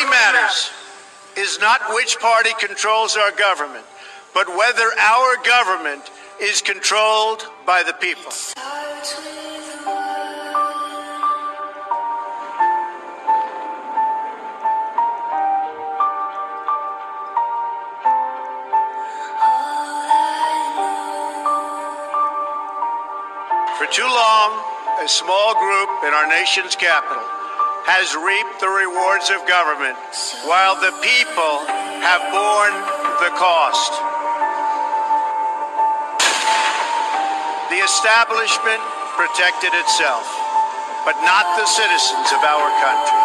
really matters is not which party controls our government, but whether our government is controlled by the people. For too long, a small group in our nation's capital has reaped the rewards of government while the people have borne the cost. The establishment protected itself, but not the citizens of our country.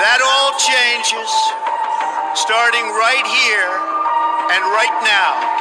That all changes starting right here and right now.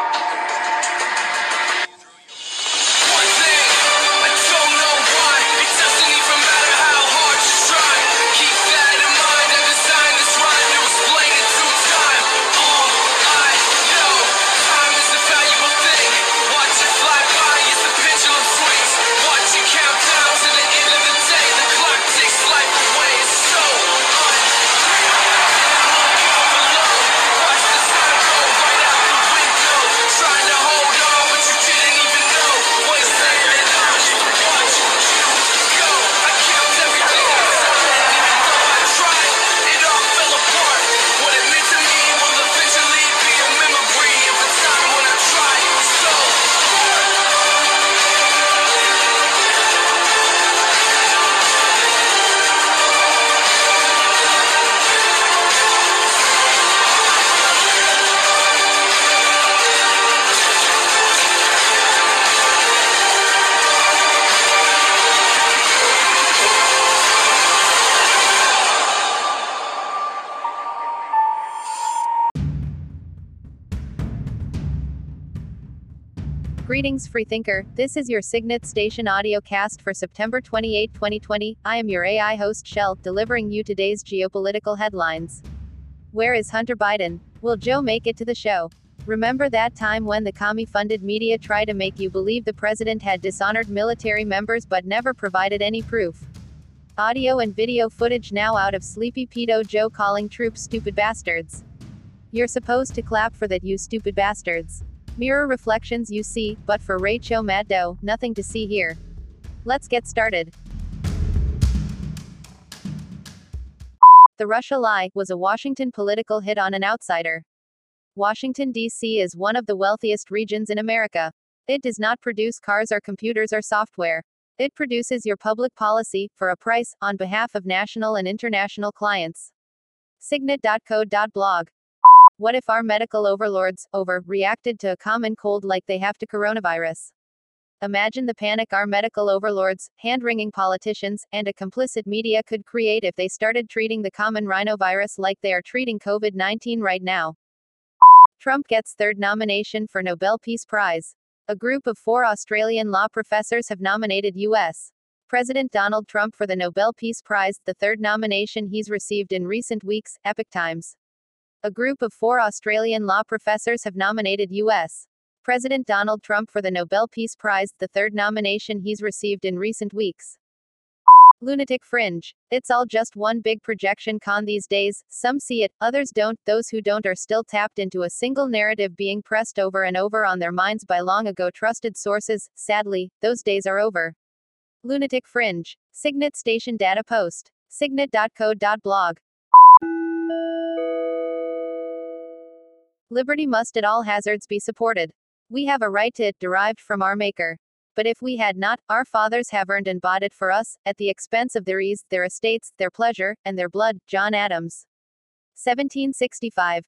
Greetings, freethinker. This is your Signet Station audio cast for September 28, 2020. I am your AI host, Shell, delivering you today's geopolitical headlines. Where is Hunter Biden? Will Joe make it to the show? Remember that time when the commie funded media tried to make you believe the president had dishonored military members but never provided any proof? Audio and video footage now out of Sleepy Pedo Joe calling troops stupid bastards. You're supposed to clap for that, you stupid bastards. Mirror reflections you see, but for Rachel Maddow, nothing to see here. Let's get started. The Russia lie was a Washington political hit on an outsider. Washington, D.C. is one of the wealthiest regions in America. It does not produce cars or computers or software. It produces your public policy, for a price, on behalf of national and international clients. Signet.code.blog. What if our medical overlords, over, reacted to a common cold like they have to coronavirus? Imagine the panic our medical overlords, hand wringing politicians, and a complicit media could create if they started treating the common rhinovirus like they are treating COVID 19 right now. Trump gets third nomination for Nobel Peace Prize. A group of four Australian law professors have nominated U.S. President Donald Trump for the Nobel Peace Prize, the third nomination he's received in recent weeks, Epoch Times. A group of four Australian law professors have nominated U.S. President Donald Trump for the Nobel Peace Prize, the third nomination he's received in recent weeks. Lunatic fringe. It's all just one big projection con these days. Some see it, others don't. Those who don't are still tapped into a single narrative being pressed over and over on their minds by long ago trusted sources. Sadly, those days are over. Lunatic fringe. Signet station data post. Signet.code.blog. Liberty must at all hazards be supported. We have a right to it derived from our Maker. But if we had not, our fathers have earned and bought it for us, at the expense of their ease, their estates, their pleasure, and their blood. John Adams. 1765.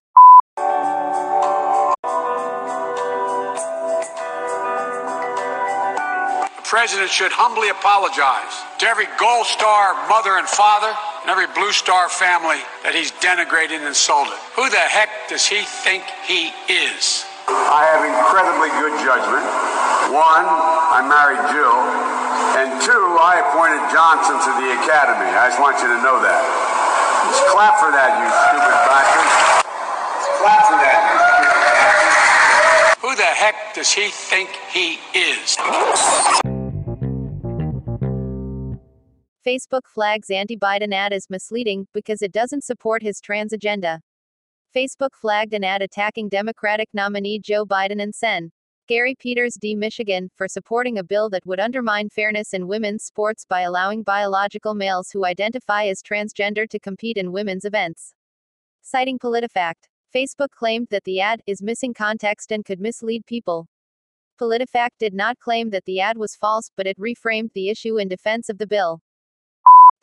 The president should humbly apologize to every Gold Star mother and father and every Blue Star family that he's denigrated and insulted. Who the heck does he think he is? I have incredibly good judgment. One, I married Jill. And two, I appointed Johnson to the academy. I just want you to know that. Just clap for that, you stupid bastard. Clap for that, you stupid heck does he think he is? Facebook flags anti Biden ad as misleading because it doesn't support his trans agenda. Facebook flagged an ad attacking Democratic nominee Joe Biden and Sen. Gary Peters D. Michigan, for supporting a bill that would undermine fairness in women's sports by allowing biological males who identify as transgender to compete in women's events. Citing PolitiFact, Facebook claimed that the ad is missing context and could mislead people. PolitiFact did not claim that the ad was false, but it reframed the issue in defense of the bill.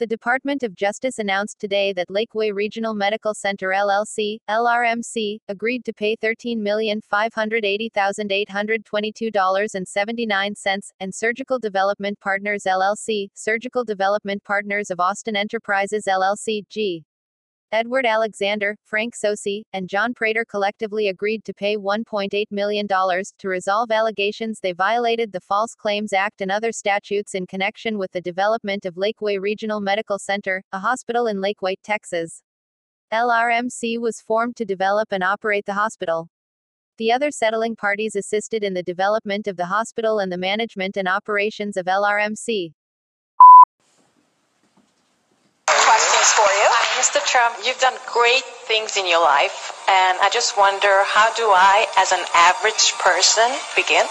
The Department of Justice announced today that Lakeway Regional Medical Center LLC, LRMC, agreed to pay $13,580,822.79, and Surgical Development Partners LLC, Surgical Development Partners of Austin Enterprises LLC, G. Edward Alexander, Frank Sosi, and John Prater collectively agreed to pay $1.8 million to resolve allegations they violated the False Claims Act and other statutes in connection with the development of Lakeway Regional Medical Center, a hospital in Lakeway, Texas. LRMC was formed to develop and operate the hospital. The other settling parties assisted in the development of the hospital and the management and operations of LRMC. questions for you. Hi, Mr. Trump, you've done great things in your life, and I just wonder how do I, as an average person, begin?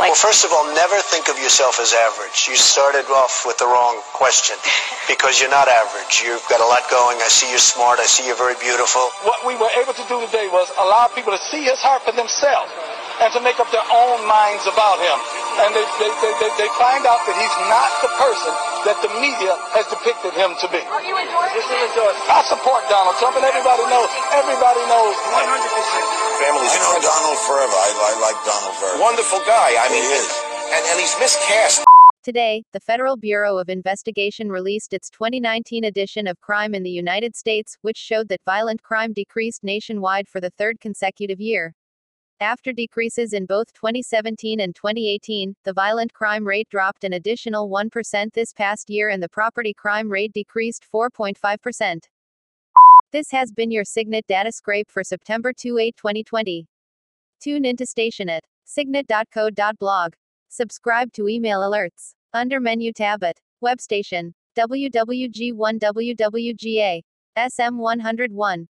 well, first of all, never think of yourself as average. You started off with the wrong question because you're not average. You've got a lot going. I see you're smart. I see you're very beautiful. What we were able to do today was allow people to see his heart for themselves and to make up their own minds about him. And they, they, they, they, they find out that he's not the person that the media has depicted him to be. Are you endorsing This is endorsed. I support Donald Trump, and everybody knows. Everybody knows. 100%. Families. I know Donald forever. I, I like Donald very. Wonderful guy. I mean, He is. and, and he's miscast. Today, the Federal Bureau of Investigation released its 2019 edition of Crime in the United States, which showed that violent crime decreased nationwide for the third consecutive year. After decreases in both 2017 and 2018, the violent crime rate dropped an additional 1% this past year and the property crime rate decreased 4.5%. This has been your Signet data scrape for September 28, 2020. Tune into station at signet.code.blog. Subscribe to email alerts. Under menu tab at Web Station, WWG1 WWGA, SM101.